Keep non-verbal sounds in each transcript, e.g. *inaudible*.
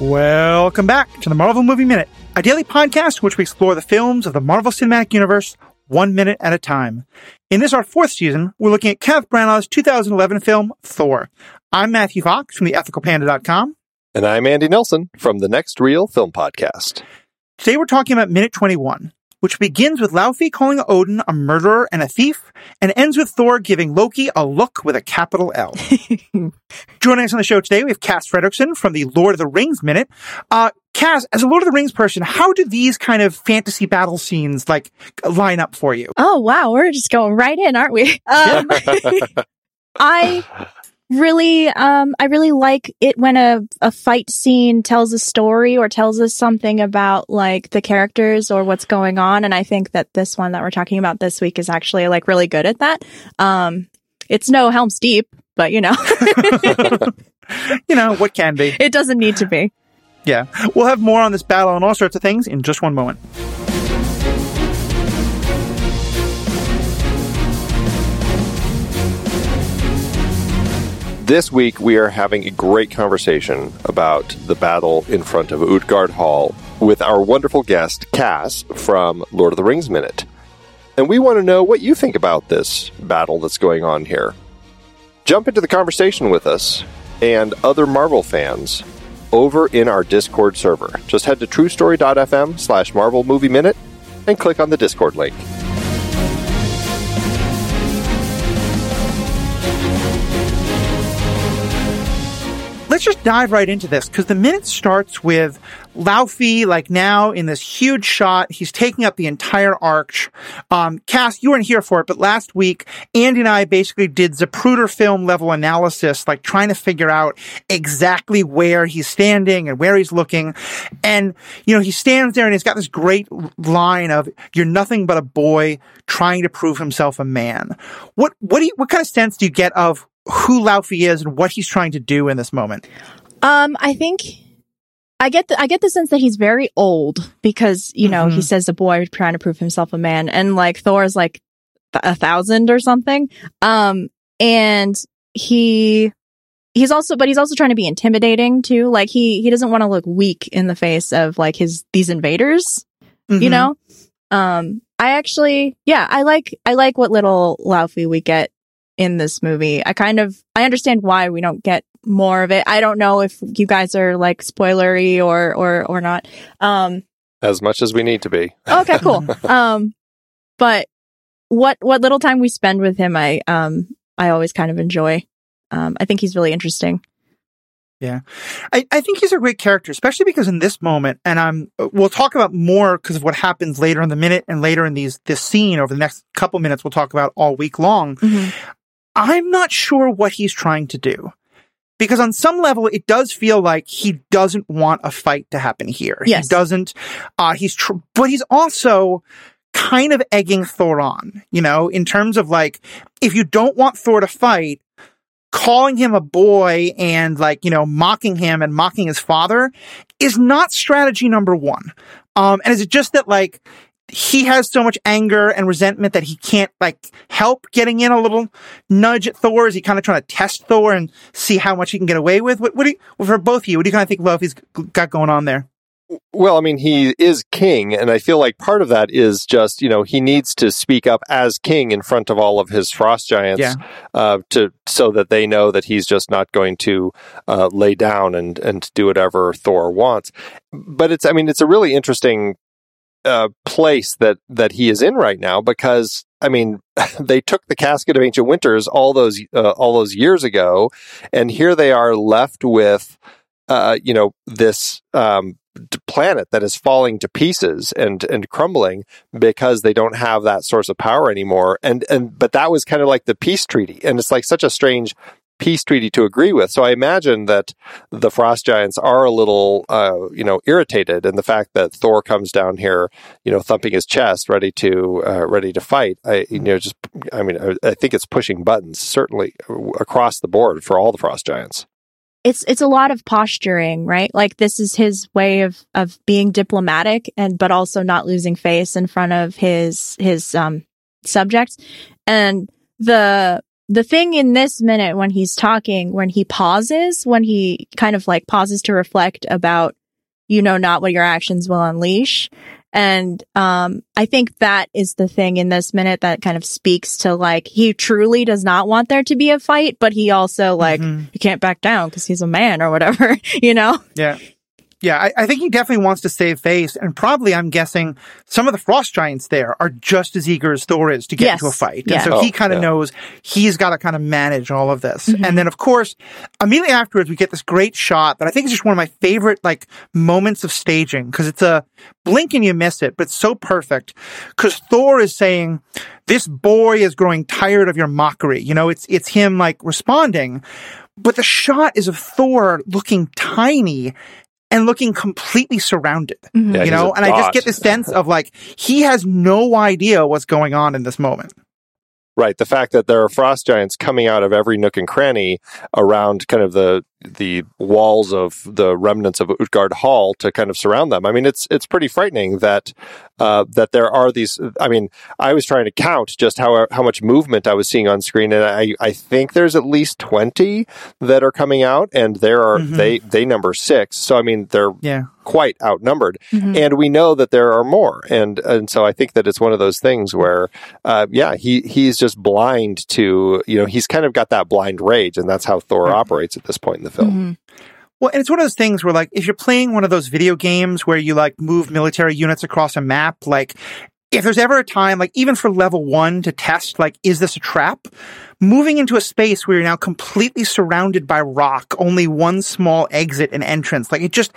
Welcome back to the Marvel Movie Minute, a daily podcast in which we explore the films of the Marvel Cinematic Universe one minute at a time. In this, our fourth season, we're looking at Kenneth Branagh's 2011 film, Thor. I'm Matthew Fox from theethicalpanda.com. And I'm Andy Nelson from the Next Reel Film Podcast. Today we're talking about minute 21, which begins with Laufey calling Odin a murderer and a thief, and ends with Thor giving Loki a look with a capital L. *laughs* Joining us on the show today, we have Cass Fredrickson from the Lord of the Rings Minute. Uh, Cass, as a Lord of the Rings person, how do these kind of fantasy battle scenes like line up for you? Oh wow, we're just going right in, aren't we? Um, *laughs* I really um I really like it when a, a fight scene tells a story or tells us something about like the characters or what's going on and I think that this one that we're talking about this week is actually like really good at that. Um it's no Helm's Deep, but you know. *laughs* you know, what can be. It doesn't need to be. Yeah. We'll have more on this battle and all sorts of things in just one moment. This week, we are having a great conversation about the battle in front of Utgard Hall with our wonderful guest, Cass, from Lord of the Rings Minute. And we want to know what you think about this battle that's going on here. Jump into the conversation with us and other Marvel fans over in our Discord server. Just head to truestory.fm slash Marvel Movie Minute and click on the Discord link. Let's just dive right into this because the minute starts with Laufey, like now in this huge shot. He's taking up the entire arch. Um, Cass, you weren't here for it, but last week, Andy and I basically did Zapruder film level analysis, like trying to figure out exactly where he's standing and where he's looking. And, you know, he stands there and he's got this great line of, you're nothing but a boy trying to prove himself a man. What, what do you, what kind of sense do you get of who Laufey is and what he's trying to do in this moment? Um, I think I get the I get the sense that he's very old because you know mm-hmm. he says a boy trying to prove himself a man, and like Thor is like a thousand or something. Um, and he he's also but he's also trying to be intimidating too. Like he he doesn't want to look weak in the face of like his these invaders. Mm-hmm. You know. Um, I actually yeah I like I like what little Laufey we get in this movie. I kind of I understand why we don't get more of it. I don't know if you guys are like spoilery or or or not. Um as much as we need to be. okay, cool. *laughs* um but what what little time we spend with him I um I always kind of enjoy. Um I think he's really interesting. Yeah. I, I think he's a great character, especially because in this moment, and I'm, we'll talk about more because of what happens later in the minute and later in these, this scene over the next couple minutes we'll talk about all week long. Mm-hmm. I'm not sure what he's trying to do. Because on some level, it does feel like he doesn't want a fight to happen here. Yes. He doesn't, uh, he's, tr- but he's also kind of egging Thor on, you know, in terms of like, if you don't want Thor to fight, calling him a boy and like, you know, mocking him and mocking his father is not strategy number one. Um, and is it just that like, he has so much anger and resentment that he can't like help getting in a little nudge at Thor. Is he kind of trying to test Thor and see how much he can get away with? What, what do you, for both of you, what do you kind of think Laufey's got going on there? Well, I mean, he is king, and I feel like part of that is just you know he needs to speak up as king in front of all of his frost giants, yeah. uh, to so that they know that he's just not going to uh, lay down and and do whatever Thor wants. But it's I mean it's a really interesting uh, place that that he is in right now because I mean *laughs* they took the casket of ancient winters all those uh, all those years ago, and here they are left with uh, you know this um, planet that is falling to pieces and and crumbling because they don't have that source of power anymore. And and but that was kind of like the peace treaty. And it's like such a strange peace treaty to agree with. So I imagine that the frost giants are a little, uh, you know, irritated, and the fact that Thor comes down here, you know, thumping his chest, ready to uh, ready to fight. I, you know, just I mean, I, I think it's pushing buttons certainly across the board for all the frost giants. It's it's a lot of posturing, right? Like this is his way of of being diplomatic and but also not losing face in front of his his um subjects and the the thing in this minute when he's talking, when he pauses, when he kind of like pauses to reflect about, you know, not what your actions will unleash. And, um, I think that is the thing in this minute that kind of speaks to like, he truly does not want there to be a fight, but he also like, mm-hmm. he can't back down because he's a man or whatever, *laughs* you know? Yeah. Yeah, I, I, think he definitely wants to save face, and probably I'm guessing some of the frost giants there are just as eager as Thor is to get yes. into a fight. Yeah. And so oh, he kind of yeah. knows he's got to kind of manage all of this. Mm-hmm. And then of course, immediately afterwards, we get this great shot that I think is just one of my favorite like moments of staging because it's a blink and you miss it, but it's so perfect because Thor is saying, this boy is growing tired of your mockery. You know, it's, it's him like responding. But the shot is of Thor looking tiny and looking completely surrounded, mm-hmm. yeah, you know? And I just get the sense of like, he has no idea what's going on in this moment. Right. The fact that there are frost giants coming out of every nook and cranny around kind of the the walls of the remnants of Utgard Hall to kind of surround them. I mean, it's it's pretty frightening that uh, that there are these. I mean, I was trying to count just how how much movement I was seeing on screen, and I I think there's at least twenty that are coming out, and there are mm-hmm. they they number six. So I mean, they're yeah quite outnumbered, mm-hmm. and we know that there are more, and and so I think that it's one of those things where, uh, yeah, he he's just blind to you know he's kind of got that blind rage, and that's how Thor mm-hmm. operates at this point in the film. Mm-hmm. Well, and it's one of those things where like if you're playing one of those video games where you like move military units across a map, like if there's ever a time, like even for level one to test, like, is this a trap? Moving into a space where you're now completely surrounded by rock, only one small exit and entrance, like it just,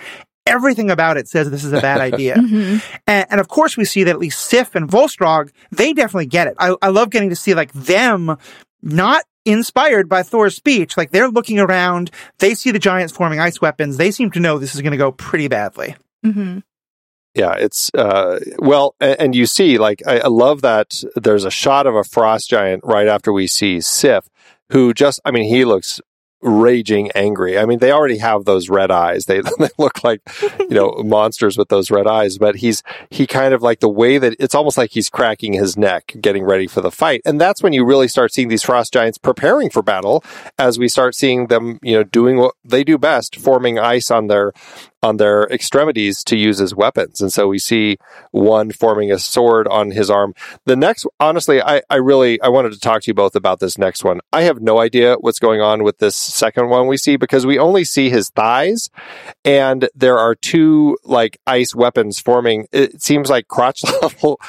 everything about it says this is a bad *laughs* idea. mm-hmm. and, and, of course, we see that at least Sif and Volstagg, they definitely get it. I, I love getting to see like them not inspired by Thor's speech. Like they're looking around, they see the giants forming ice weapons. They seem to know this is going to go pretty badly. Mm-hmm. Yeah, it's uh, well, and you see, like, I, I love that there's a shot of a frost giant right after we see Sif, who just, I mean, he looks raging angry. I mean, they already have those red eyes. They, *laughs* they look like, you know, *laughs* monsters with those red eyes, but he's, he kind of like the way that it's almost like he's cracking his neck, getting ready for the fight. And that's when you really start seeing these frost giants preparing for battle as we start seeing them, you know, doing what they do best, forming ice on their, on their extremities to use as weapons. And so we see one forming a sword on his arm. The next, honestly, I, I really, I wanted to talk to you both about this next one. I have no idea what's going on with this second one we see because we only see his thighs and there are two like ice weapons forming. It seems like crotch *laughs* level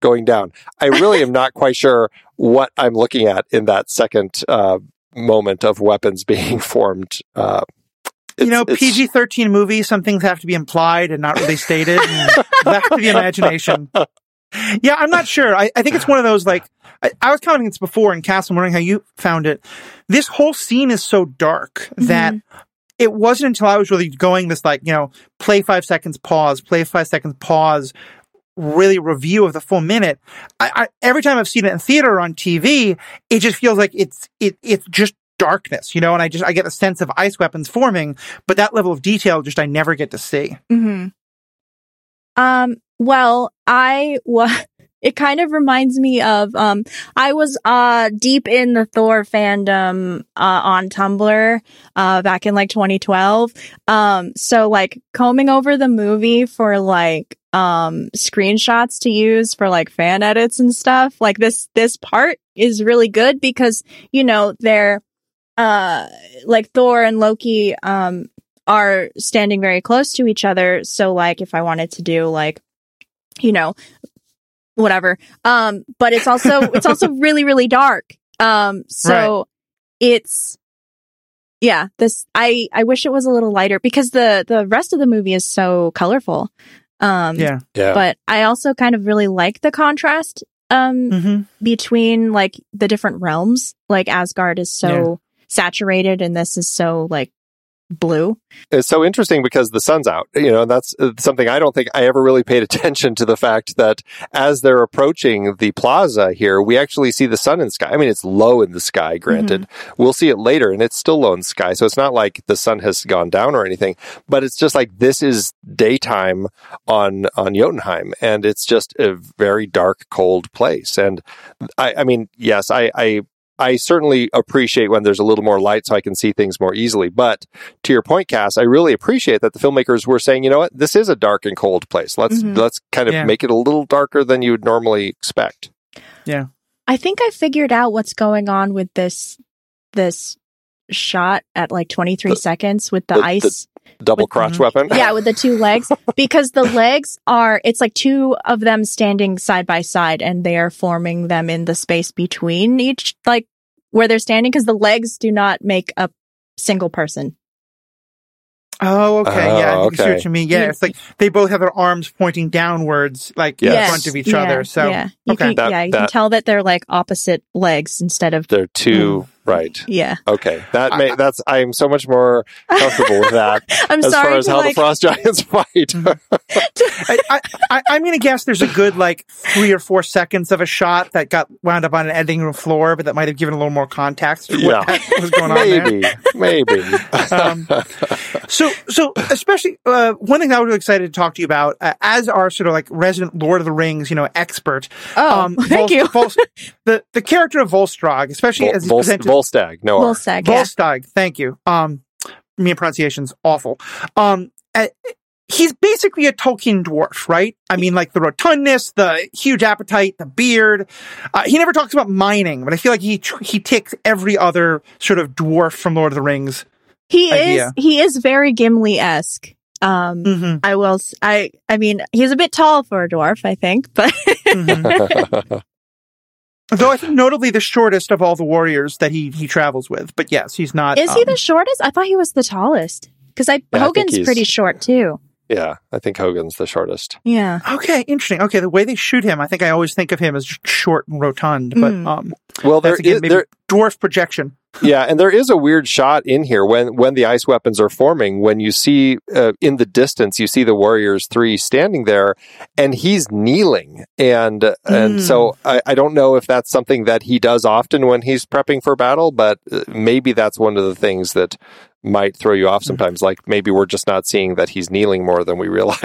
going down. I really am not quite sure what I'm looking at in that second, uh, moment of weapons being *laughs* formed, uh, you know, PG thirteen movie. Some things have to be implied and not really stated, and *laughs* left to the imagination. Yeah, I'm not sure. I, I think it's one of those like I, I was commenting this before in Castle. I'm wondering how you found it. This whole scene is so dark mm-hmm. that it wasn't until I was really going this like you know play five seconds pause, play five seconds pause, really review of the full minute. I, I, every time I've seen it in theater or on TV, it just feels like it's it it's just darkness, you know, and I just I get a sense of ice weapons forming, but that level of detail just I never get to see. Mm-hmm. Um. Well, I was. *laughs* It kind of reminds me of um I was uh deep in the Thor fandom uh on Tumblr uh back in like 2012. Um so like combing over the movie for like um screenshots to use for like fan edits and stuff. Like this this part is really good because you know they're uh, like Thor and Loki, um, are standing very close to each other. So like if I wanted to do like, you know, whatever. Um, but it's also, *laughs* it's also really, really dark. Um, so right. it's, yeah, this, I, I wish it was a little lighter because the, the rest of the movie is so colorful. Um, yeah. yeah. But I also kind of really like the contrast, um, mm-hmm. between like the different realms. Like Asgard is so, saturated and this is so like blue. It's so interesting because the sun's out, you know, that's uh, something I don't think I ever really paid *laughs* attention to the fact that as they're approaching the plaza here, we actually see the sun in the sky. I mean, it's low in the sky, granted. Mm-hmm. We'll see it later and it's still low in the sky. So it's not like the sun has gone down or anything, but it's just like this is daytime on, on Jotunheim and it's just a very dark, cold place. And I, I mean, yes, I, I I certainly appreciate when there's a little more light so I can see things more easily. But to your point, Cass, I really appreciate that the filmmakers were saying, you know what, this is a dark and cold place. Let's Mhm. let's kind of Yeah. make it a little darker than you would normally expect. Yeah. I think I figured out what's going on with this this shot at like 23 The- seconds with the, the- the- ice. Double With- crotch weapon. *laughs* yeah, with the two legs *laughs* because the legs are it's like two of them standing side by side and they are forming them in the space between each like where they're standing because the legs do not make a single person. Oh, okay. yeah, I Oh, see okay. what you mean. Yeah, Yeah. it's like they both have their arms pointing downwards, like in front of each Yeah, other. So, yeah, you okay. can, That- yeah, you that- can tell that they're like opposite legs instead of They're two right. yeah. Okay. That may that's I'm so much more comfortable with that *laughs* I'm as sorry far as how like the frost *laughs* giants fight. I, I, I, I'm going to guess there's a good like three or four seconds of a shot that got wound up on an editing room floor, but that might have given a little more context to Yeah. what *laughs* was going on there. maybe. Maybe. Um, So, so especially uh, one thing that I was really excited to talk to you about, uh, as our sort of like resident Lord of the Rings, you know, expert. oh thank Vol- you Vol- the the character of Volstrog, especially Vol, as he's Vol, presented. Volstagg, no R. Volstagg, yeah. Volstagg, thank you. Um, me pronunciation's awful. Um, uh, he's basically a Tolkien dwarf, right? I mean, like the rotundness, the huge appetite, the beard. Uh, he never talks about mining, but I feel like he tr- he ticks every other sort of dwarf from Lord of the Rings. He idea. is he is very Gimli esque. Um, Mm-hmm. I will. s- I. I mean, he's a bit tall for a dwarf, I think, but mm-hmm. *laughs* *laughs* Though I think notably the shortest of all the warriors that he he travels with. But yes, he's not. is he um, the shortest? I thought he was the tallest because I, I think Hogun's he's- pretty short too. Yeah, I think Hogun's the shortest. Yeah. Okay, interesting. Okay, the way they shoot him, I think I always think of him as short and rotund, but Mm. um, Well, there that's again is maybe there dwarf projection. *laughs* yeah, and there is a weird shot in here when when the ice weapons are forming. When you see uh, in the distance, you see the warriors three standing there, and he's kneeling, and and Mm. so I, I don't know if that's something that he does often when he's prepping for battle, but uh, maybe that's one of the things that might throw you off sometimes. Like maybe we're just not seeing that he's kneeling more than we realize.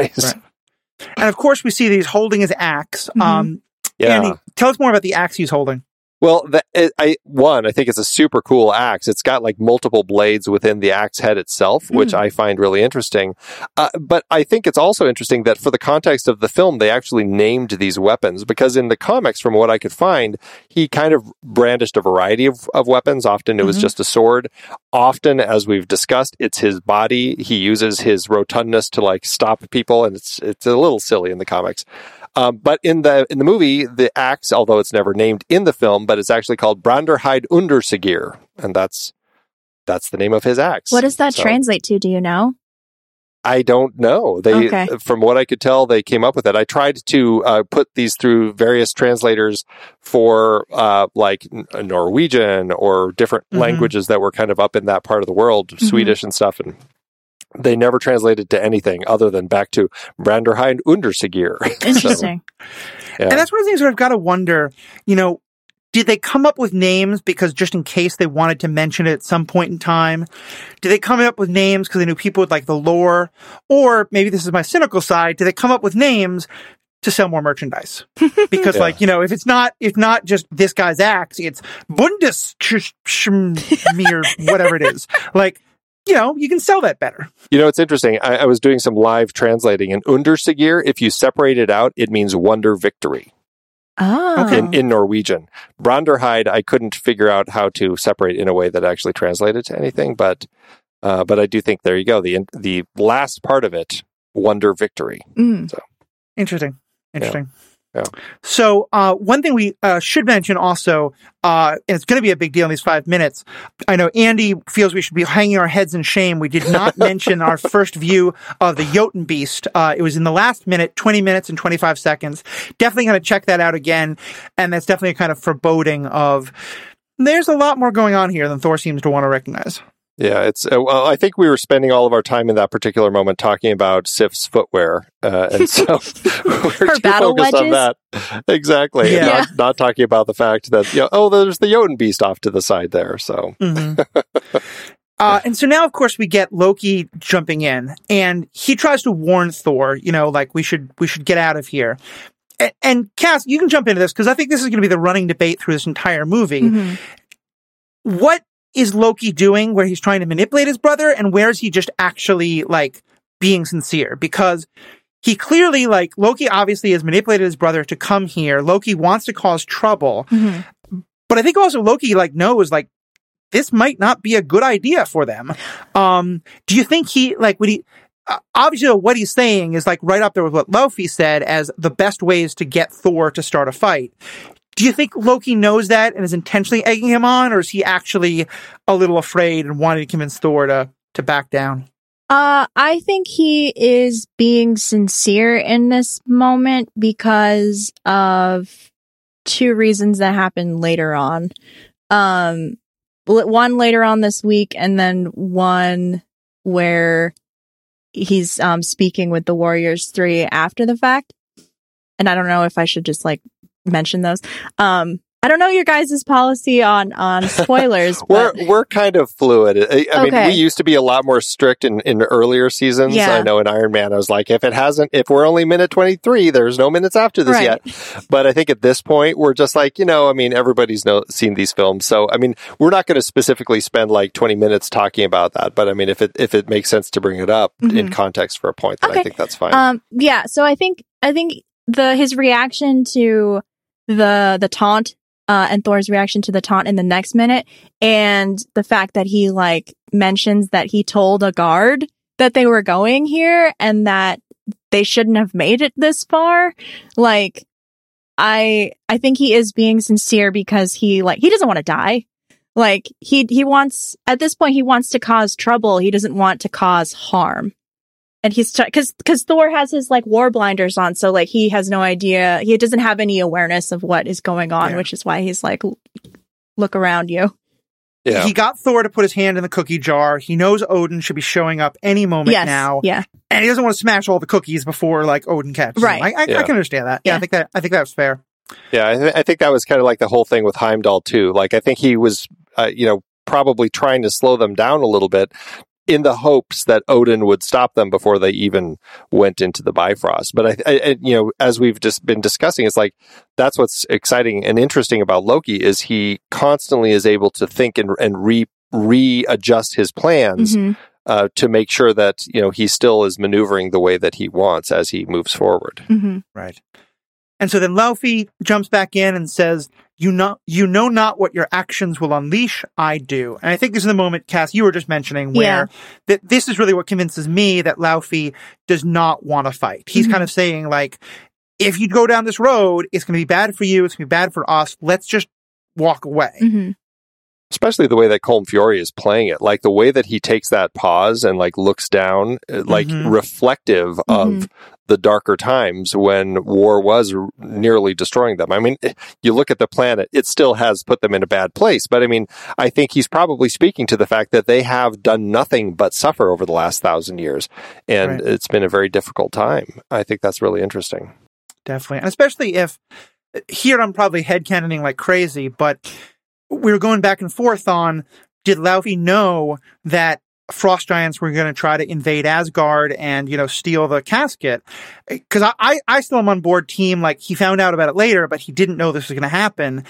Right. And of course, we see that he's holding his axe. Mhm. Um, Yeah. Andy, tell us more about the axe he's holding. Well, the, it, I one, I think it's a super cool axe. It's got like multiple blades within the axe head itself, which Hmm. I find really interesting. Uh, but I think it's also interesting that for the context of the film, they actually named these weapons because in the comics, from what I could find, he kind of brandished a variety of, of weapons. Often it was Mhm. just a sword. Often, as we've discussed, it's his body. He uses his rotundness to like stop people, and it's it's a little silly in the comics. Um, but in the in the movie, the axe, although it's never named in the film, but it's actually called Branderheid Undersigir, and that's that's the name of his axe. What does that So, translate to? Do you know? I don't know. They, Okay. from what I could tell, they came up with it. I tried to uh, put these through various translators for uh, like N- Norwegian or different Mhm. languages that were kind of up in that part of the world, Mhm. Swedish and stuff, and they never translated to anything other than back to Branderheid Undersigir. *laughs* Interesting. Yeah. And that's one of the things where I've got to wonder, you know, did they come up with names because just in case they wanted to mention it at some point in time? Did they come up with names because they knew people would like the lore? Or maybe this is my cynical side. Did they come up with names to sell more merchandise? *laughs* Because Yeah. like, you know, if it's not, if not just this guy's axe, it's Bundesschmier, *laughs* whatever it is. Like, you know, you can sell that better. You know, it's interesting. I, I was doing some live translating, and Undersigir, if you separate it out, it means wonder victory Oh. Okay. in, in Norwegian. Branderheid, I couldn't figure out how to separate in a way that actually translated to anything, but uh, but I do think there you go. The the last part of it, wonder victory. Mm. Interesting. Interesting. Yeah. So, uh, one thing we uh, should mention also, uh, and it's going to be a big deal in these five minutes. I know Andy feels we should be hanging our heads in shame. We did not *laughs* mention our first view of the Jotun Beast. Uh, it was in the last minute, 20 minutes and 25 seconds. Definitely going to check that out again. And that's definitely a kind of foreboding of there's a lot more going on here than Thor seems to want to recognize. Yeah, it's uh, well. I think we were spending all of our time in that particular moment talking about Sif's footwear, uh, and so *laughs* we're Her too battle focused on wedges? that. Exactly, Yeah. not, not talking about the fact that you know, oh, there's the Jotun beast off to the side there. So Mhm. *laughs* Uh, and so now, of course, we get Loki jumping in, and he tries to warn Thor. You know, like we should we should get out of here. And, and Cass, you can jump into this because I think this is going to be the running debate through this entire movie. Mhm. what is Loki doing where he's trying to manipulate his brother and where is he just actually like being sincere? Because he clearly like Loki obviously has manipulated his brother to come here. Loki wants to cause trouble. Mm-hmm. But I think also Loki like knows like this might not be a good idea for them. Um, do you think he like would he uh, obviously what he's saying is like right up there with what Laufey said as the best ways to get Thor to start a fight. Do you think Loki knows that and is intentionally egging him on, or is he actually a little afraid and wanting to convince Thor to to back down? Uh, I think he is being sincere in this moment because of two reasons that happen later on. Um, one later on this week, and then one where he's um speaking with the Warriors three after the fact. And I don't know if I should just like mention those. Um, I don't know your guys' policy on on *laughs* spoilers. we're we're kind of fluid. I, I okay. mean, we used to be a lot more strict in, in earlier seasons. Yeah. I know in Iron Man, I was like, if it hasn't, if we're only minute twenty three, there's no minutes after this right. yet. But I think at this point, we're just like, you know, I mean, everybody's know, seen these films, so I mean, we're not going to specifically spend like twenty minutes talking about that. But I mean, if it if it makes sense to bring it up mm-hmm. in context for a point, then okay. I think that's fine. Um, yeah. So I think I think the his reaction to the the taunt uh, and Thor's reaction to the taunt in the next minute, and the fact that he like mentions that he told a guard that they were going here and that they shouldn't have made it this far. Like, I I think he is being sincere because he like he doesn't want to die. Like he he wants at this point he wants to cause trouble. He doesn't want to cause harm and he's because because Thor has his like war blinders on, so like he has no idea. He doesn't have any awareness of what is going on, yeah. which is why he's like, look around you. Yeah. He got Thor to put his hand in the cookie jar. He knows Odin should be showing up any moment yes, now. Yeah. And he doesn't want to smash all the cookies before like Odin catches right. him. I, I, yeah. I, can understand that. Yeah, yeah, I think that I think that's fair. Yeah, I, th- I, think that was kind of like the whole thing with Heimdall too. Like I think he was, uh, you know, probably trying to slow them down a little bit in the hopes that Odin would stop them before they even went into the Bifrost. But I, I, you know, as we've just been discussing, it's like that's what's exciting and interesting about Loki is he constantly is able to think and, and re readjust his plans. Mm-hmm. Uh, to make sure that you know he still is maneuvering the way that he wants as he moves forward. Mm-hmm. Right. And so then Laufey jumps back in and says, you know, you know not what your actions will unleash. I do. And I think this is the moment, Cass, you were just mentioning where yeah. that this is really what convinces me that Laufey does not want to fight. He's mm-hmm. kind of saying like, if you go down this road, it's going to be bad for you. It's going to be bad for us. Let's just walk away. Mm-hmm especially the way that Colm Feore is playing it, like the way that he takes that pause and like looks down, uh, like mm-hmm. reflective mm-hmm. The darker times when war was nearly destroying them. I mean, eh, you look at the planet, it still has put them in a bad place. But I mean, I think he's probably speaking to the fact that they have done nothing but suffer over the last thousand years. And right. it's been a very difficult time. I think that's really interesting. Definitely. And especially if eh, here I'm probably headcanoning like crazy, but we were going back and forth on did Laufey know that frost giants were going to try to invade Asgard and, you know, steal the casket. Cause I, I, I still am on board team. Like he found out about it later, but he didn't know this was going to happen.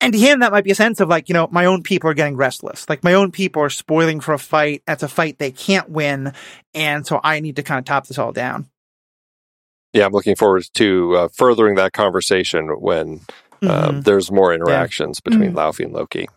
And to him, that might be a sense of like, you know, my own people are getting restless. Like my own people are spoiling for a fight. That's a fight they can't win. And so I need to kind of top this all down. Yeah, I'm looking forward to uh, furthering that conversation when uh, mm-hmm. there's more interactions yeah. between mm-hmm. Laufey and Loki.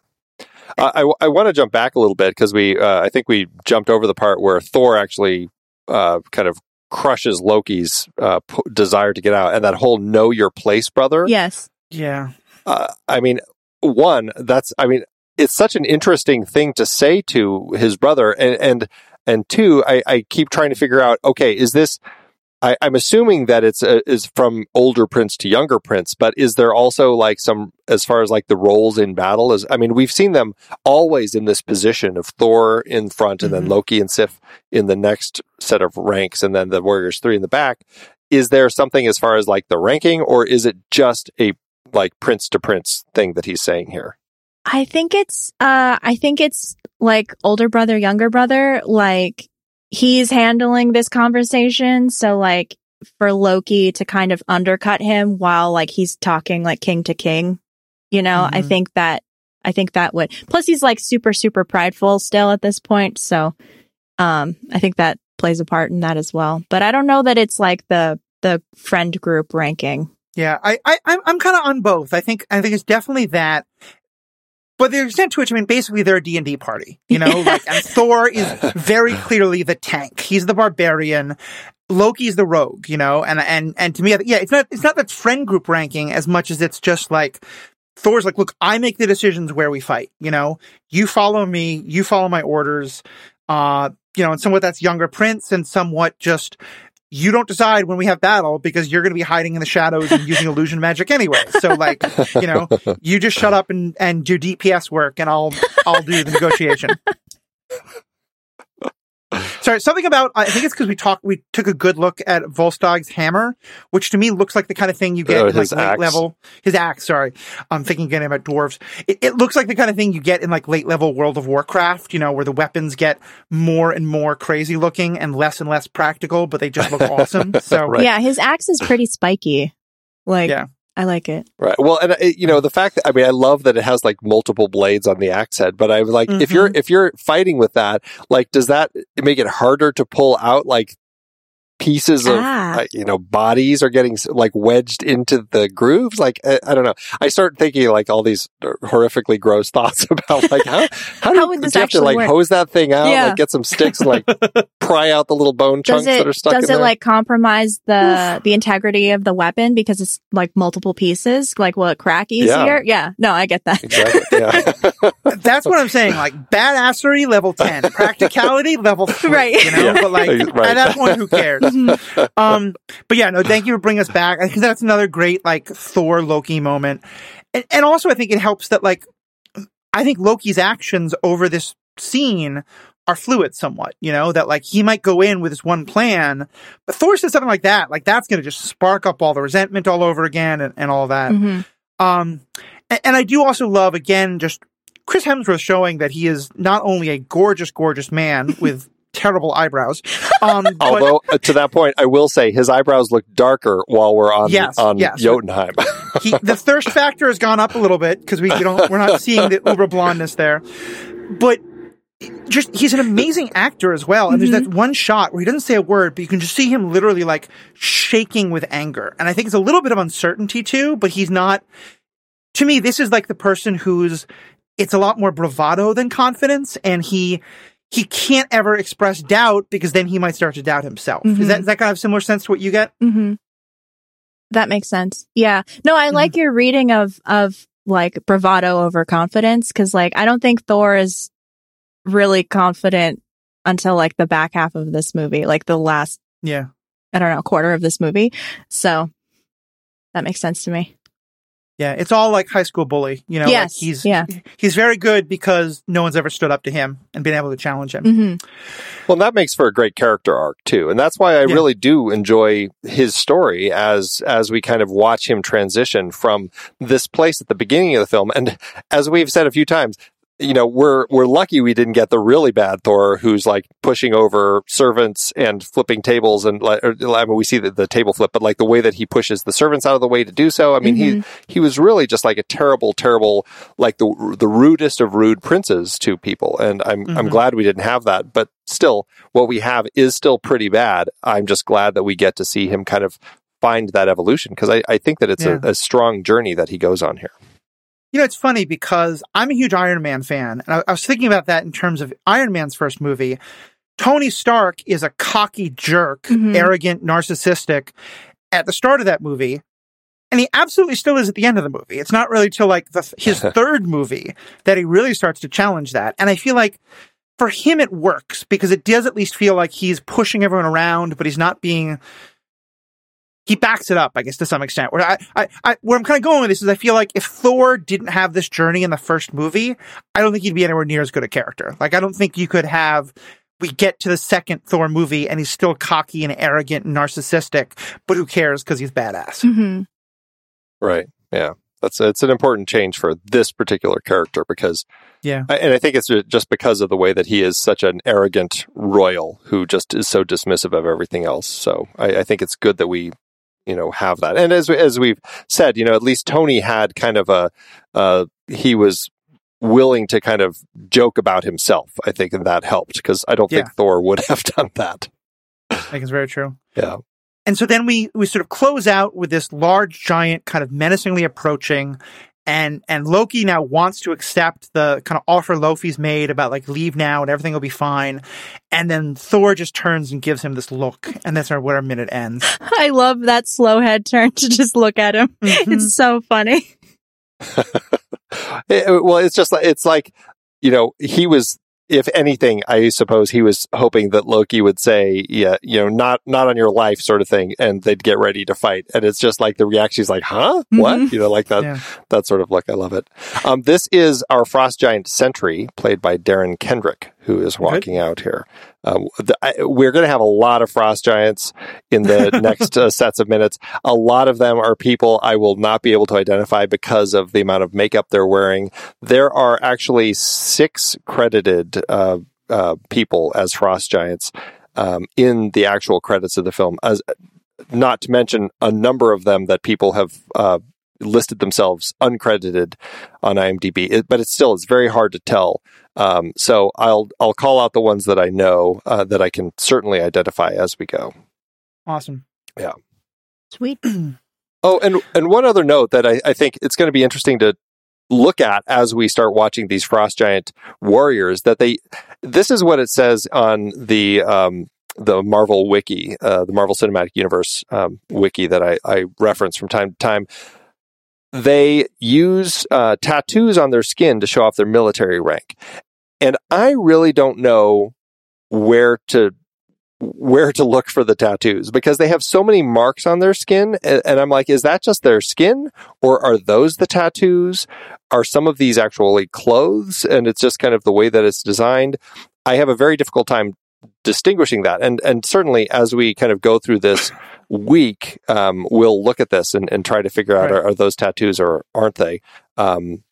I, I want to jump back a little bit because we, uh, I think we jumped over the part where Thor actually uh, kind of crushes Loki's uh, p- desire to get out, and that whole "know your place, brother." Yes. Yeah. Uh, I mean, one, that's, I mean, it's such an interesting thing to say to his brother, and and and two, I, I keep trying to figure out, okay, is this I, am assuming that it's uh, is from older prince to younger prince, but is there also like some as far as like the roles in battle? Is I mean, we've seen them always in this position of Thor in front, and mm-hmm. then Loki and Sif in the next set of ranks, and then the Warriors three in the back. Is there something as far as like the ranking, or is it just a like prince to prince thing that he's saying here? I think it's uh I think it's like older brother, younger brother, like he's handling this conversation. So like for Loki to kind of undercut him while like he's talking like king to king, you know, mm-hmm. I think that I think that would, plus he's like super, super prideful still at this point. So, um, I think that plays a part in that as well. But I don't know that it's like the, the friend group ranking. Yeah, I, I, I'm kind of on both. I think, I think it's definitely that. But the extent to which, I mean, basically they're a D&D party, you know, *laughs* like, and Thor is very clearly the tank. He's the barbarian. Loki's the rogue, you know, and, and, and to me, yeah, it's not, it's not that friend group ranking as much as it's just like, Thor's like, look, I make the decisions where we fight, you know, you follow me, you follow my orders. Uh, you know, and somewhat that's younger Prince and somewhat just, you don't decide when we have battle because you're going to be hiding in the shadows and using illusion magic anyway. So like, you know, you just shut up and, and do DPS work and I'll, I'll do the negotiation. Sorry, something about I think it's because we talked we took a good look at Volstagg's hammer, which to me looks like the kind of thing you get Oh, in like his late axe. level his axe. Sorry, I'm thinking again about dwarves. It, it looks like the kind of thing you get in like late level World of Warcraft, you know, where the weapons get more and more crazy looking and less and less practical, but they just look *laughs* awesome. So Right. Yeah, his axe is pretty spiky. Like, Yeah. I like it. Right. Well, and uh, you know the fact that I mean I love that it has like multiple blades on the axe head, but I was like if you're if you're fighting with that, like does that make it harder to pull out like pieces of Ah. uh, you know bodies are getting like wedged into the grooves? Like I, I don't know. I start thinking like all these horrifically gross *laughs* thoughts about like how how, do, How would this do you have to like work? hose that thing out, Yeah. like get some sticks and like *laughs* pry out the little bone chunks it that are stuck does in it there? like compromise the the integrity of the weapon because it's like multiple pieces? Like will it crack easier? Yeah. No, I get that. exactly. *laughs* Yeah. that's what I'm saying. Like badassery level ten, practicality level three. Right. You know, Yeah. but like Right. at that point, who cares? Mhm. Um, but yeah, no, thank you for bringing us back. I think that's another great like Thor Loki moment, and, and also I think it helps that like I think Loki's actions over this scene are fluid somewhat. You know that like he might go in with his one plan, but Thor says something like that, like that's going to just spark up all the resentment all over again and, and all that. Mhm. Um, and, and I do also love again just Chris Hemsworth showing that he is not only a gorgeous, gorgeous man *laughs* with terrible eyebrows, *laughs* um, but Although uh, to that point, I will say his eyebrows look darker while we're on Yes, on yes. Jotunheim. he, the thirst factor has gone up a little bit because we don't we're not seeing the uber blondness there, but just he's an amazing actor as well. And there's that one shot where he doesn't say a word, but you can just see him literally like shaking with anger. And I think it's a little bit of uncertainty too, but he's not. To me, this is like the person who's it's a lot more bravado than confidence, and he. He can't ever express doubt because then he might start to doubt himself. Is Mhm. that is that kind of similar sense to what you get? hmm That makes sense. Yeah. No, I like your reading of of like bravado over confidence because like I don't think Thor is really confident until like the back half of this movie, like the last Yeah. I don't know quarter of this movie. So that makes sense to me. Yeah, it's all like high school bully. You know, like he's yeah. he's very good because no one's ever stood up to him and been able to challenge him. hmm well, that makes for a great character arc too, and that's why I Yeah. really do enjoy his story as as we kind of watch him transition from this place at the beginning of the film, and as we've said a few times. You know, we're we're lucky we didn't get the really bad Thor, who's like pushing over servants and flipping tables, and like, or, I mean, we see the, the table flip, but like the way that he pushes the servants out of the way to do so. I mean, he he was really just like a terrible, terrible, like the the rudest of rude princes to people. And I'm I'm Mhm. glad we didn't have that. But still, what we have is still pretty bad. I'm just glad that we get to see him kind of find that evolution because I, I think that it's Yeah. a, a strong journey that he goes on here. You know, it's funny because I'm a huge Iron Man fan, and I, I was thinking about that in terms of Iron Man's first movie. Tony Stark is a cocky jerk, Mhm. arrogant, narcissistic at the start of that movie. And he absolutely still is at the end of the movie. It's not really till like the, his *laughs* third movie that he really starts to challenge that. And I feel like for him it works because it does at least feel like he's pushing everyone around, but he's not being. He backs it up, I guess, to some extent. Where I, I, I where I'm kind of going with this is, I feel like if Thor didn't have this journey in the first movie, I don't think he'd be anywhere near as good a character. Like, I don't think you could have. We get to the second Thor movie and he's still cocky and arrogant and narcissistic, but who cares because he's badass. hmm Right. Yeah. That's it's an important change for this particular character because Yeah. I- and I think it's just because of the way that he is such an arrogant royal who just is so dismissive of everything else. So I, I think it's good that we, you know, have that. And as as we've said, you know, at least Tony had kind of a, uh, he was willing to kind of joke about himself. I think, and that helped because I don't Yeah. think Thor would *laughs* have done that. I think it's very true. Yeah. And so then we we sort of close out with this large giant kind of menacingly approaching and and Loki now wants to accept the kind of offer Loki's made about like leave now and everything will be fine. And then Thor just turns and gives him this look and that's where our minute ends. *laughs* I love that slow head turn to just look at him. Mhm. It's so funny. It- *laughs* it- well, it's just like it's like you know he was. If anything, I suppose he was hoping that Loki would say, "Yeah, you know, not not on your life," sort of thing, and they'd get ready to fight. And it's just like the reaction is like, "Huh? What?" Mhm. You know, like that Yeah. that sort of look. I love it. Um, this is our frost giant Sentry, played by Darren Kendrick, who is walking out here. Um, the, I, we're going to have a lot of frost giants in the *laughs* next uh, sets of minutes. A lot of them are people I will not be able to identify because of the amount of makeup they're wearing. There are actually six credited uh, uh, people as frost giants um, in the actual credits of the film. As not to mention a number of them that people have uh, listed themselves uncredited on IMDb. It, but it's still it's very hard to tell. Um, so I'll I'll call out the ones that I know uh, that I can certainly identify as we go. Awesome. Yeah. Sweet. *clears throat* Oh, and and one other note that I, I think it's going to be interesting to look at as we start watching these frost giant warriors that they this is what it says on the um, the Marvel wiki, uh, the Marvel Cinematic Universe um, wiki that I, I reference from time to time. They use uh, tattoos on their skin to show off their military rank, and I really don't know where to where to look for the tattoos because they have so many marks on their skin and, I'm like is that just their skin or are those the tattoos? Are some of these actually clothes? And it's just kind of the way that it's designed. I have a very difficult time distinguishing that. And and certainly as we kind of go through this *laughs* week um, we'll look at this and, and try to figure out Right. are, are those tattoos or aren't they? Um,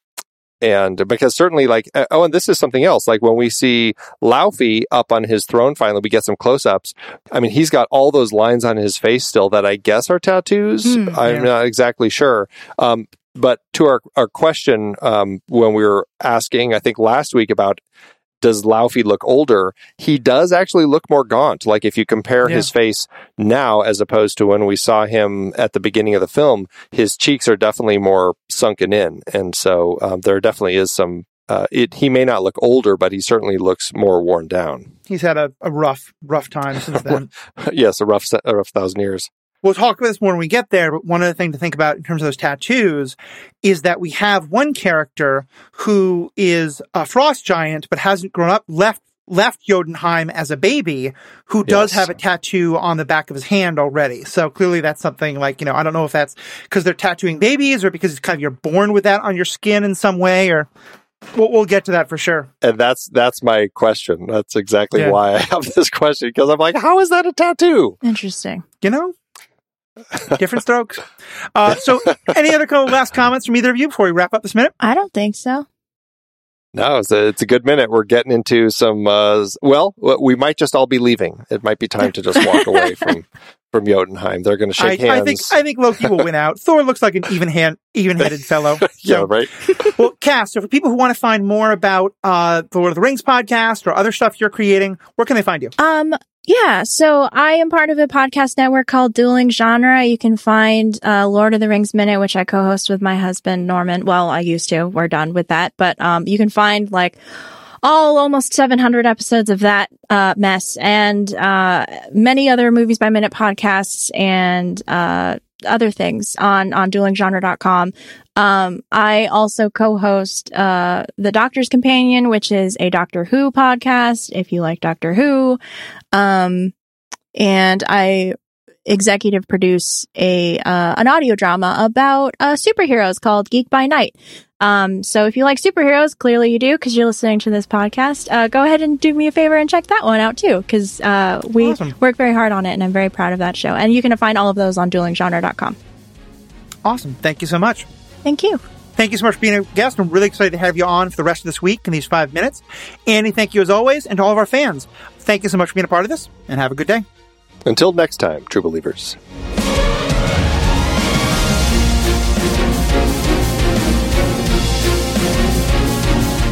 and because certainly like uh, oh and this is something else like when we see Laufey up on his throne finally we get some close-ups I mean he's got all those lines on his face still that I guess are tattoos Hmm, I'm not exactly sure um, but to our, our question um, when we were asking I think last week about does Laufey look older? He does actually look more gaunt. Like if you compare Yeah. his face now as opposed to when we saw him at the beginning of the film, his cheeks are definitely more sunken in, and so um, there definitely is some. Uh, it he may not look older, but he certainly looks more worn down. He's had a, a rough, rough time since then. *laughs* yes, a rough, a rough thousand years. We'll talk about this more when we get there, but one other thing to think about in terms of those tattoos is that we have one character who is a frost giant but hasn't grown up, left left Jotunheim as a baby, who does Yes. have a tattoo on the back of his hand already. So clearly that's something like, you know, I don't know if that's because they're tattooing babies or because it's kind of you're born with that on your skin in some way or we'll, we'll get to that for sure. And that's that's my question. That's exactly Yeah. why I have this question because I'm like, how is that a tattoo? Interesting. You know? Different strokes. Uh, so *laughs* any other kind last comments from either of you before we wrap up this minute? I don't think so. No, it's a, it's a good minute. We're getting into some. Uh, well, we might just all be leaving. It might be time to just walk *laughs* away from from Jotunheim. They're going to shake I, hands. I think I think Loki will win out. Thor looks like an even hand, even headed *laughs* fellow. yeah, right. *laughs* well, Cass. So for people who want to find more about uh, the Lord of the Rings podcast or other stuff you're creating, where can they find you? Um, yeah, so I am part of a podcast network called Dueling Genre. You can find uh, Lord of the Rings Minute, which I co-host with my husband Norman. Well, I used to. We're done with that, but um, you can find like all almost 700 episodes of that uh, mess and uh, many other movies by minute podcasts and uh, other things on on duelinggenre.com. Um, I also co-host uh, the Doctor's Companion, which is a Doctor Who podcast. If you like Doctor Who, um, and I executive produce a uh, an audio drama about uh, superheroes called Geek by Night. Um, so if you like superheroes, clearly you do because you're listening to this podcast. Uh, go ahead and do me a favor and check that one out too because uh, we Awesome. work very hard on it, and I'm very proud of that show. And you can find all of those on duelinggenre.com. Awesome. Thank you so much. Thank you. Thank you so much for being a guest. I'm really excited to have you on for the rest of this week in these five minutes. Andy, thank you as always, and to all of our fans. Thank you so much for being a part of this, and have a good day. Until next time, true believers.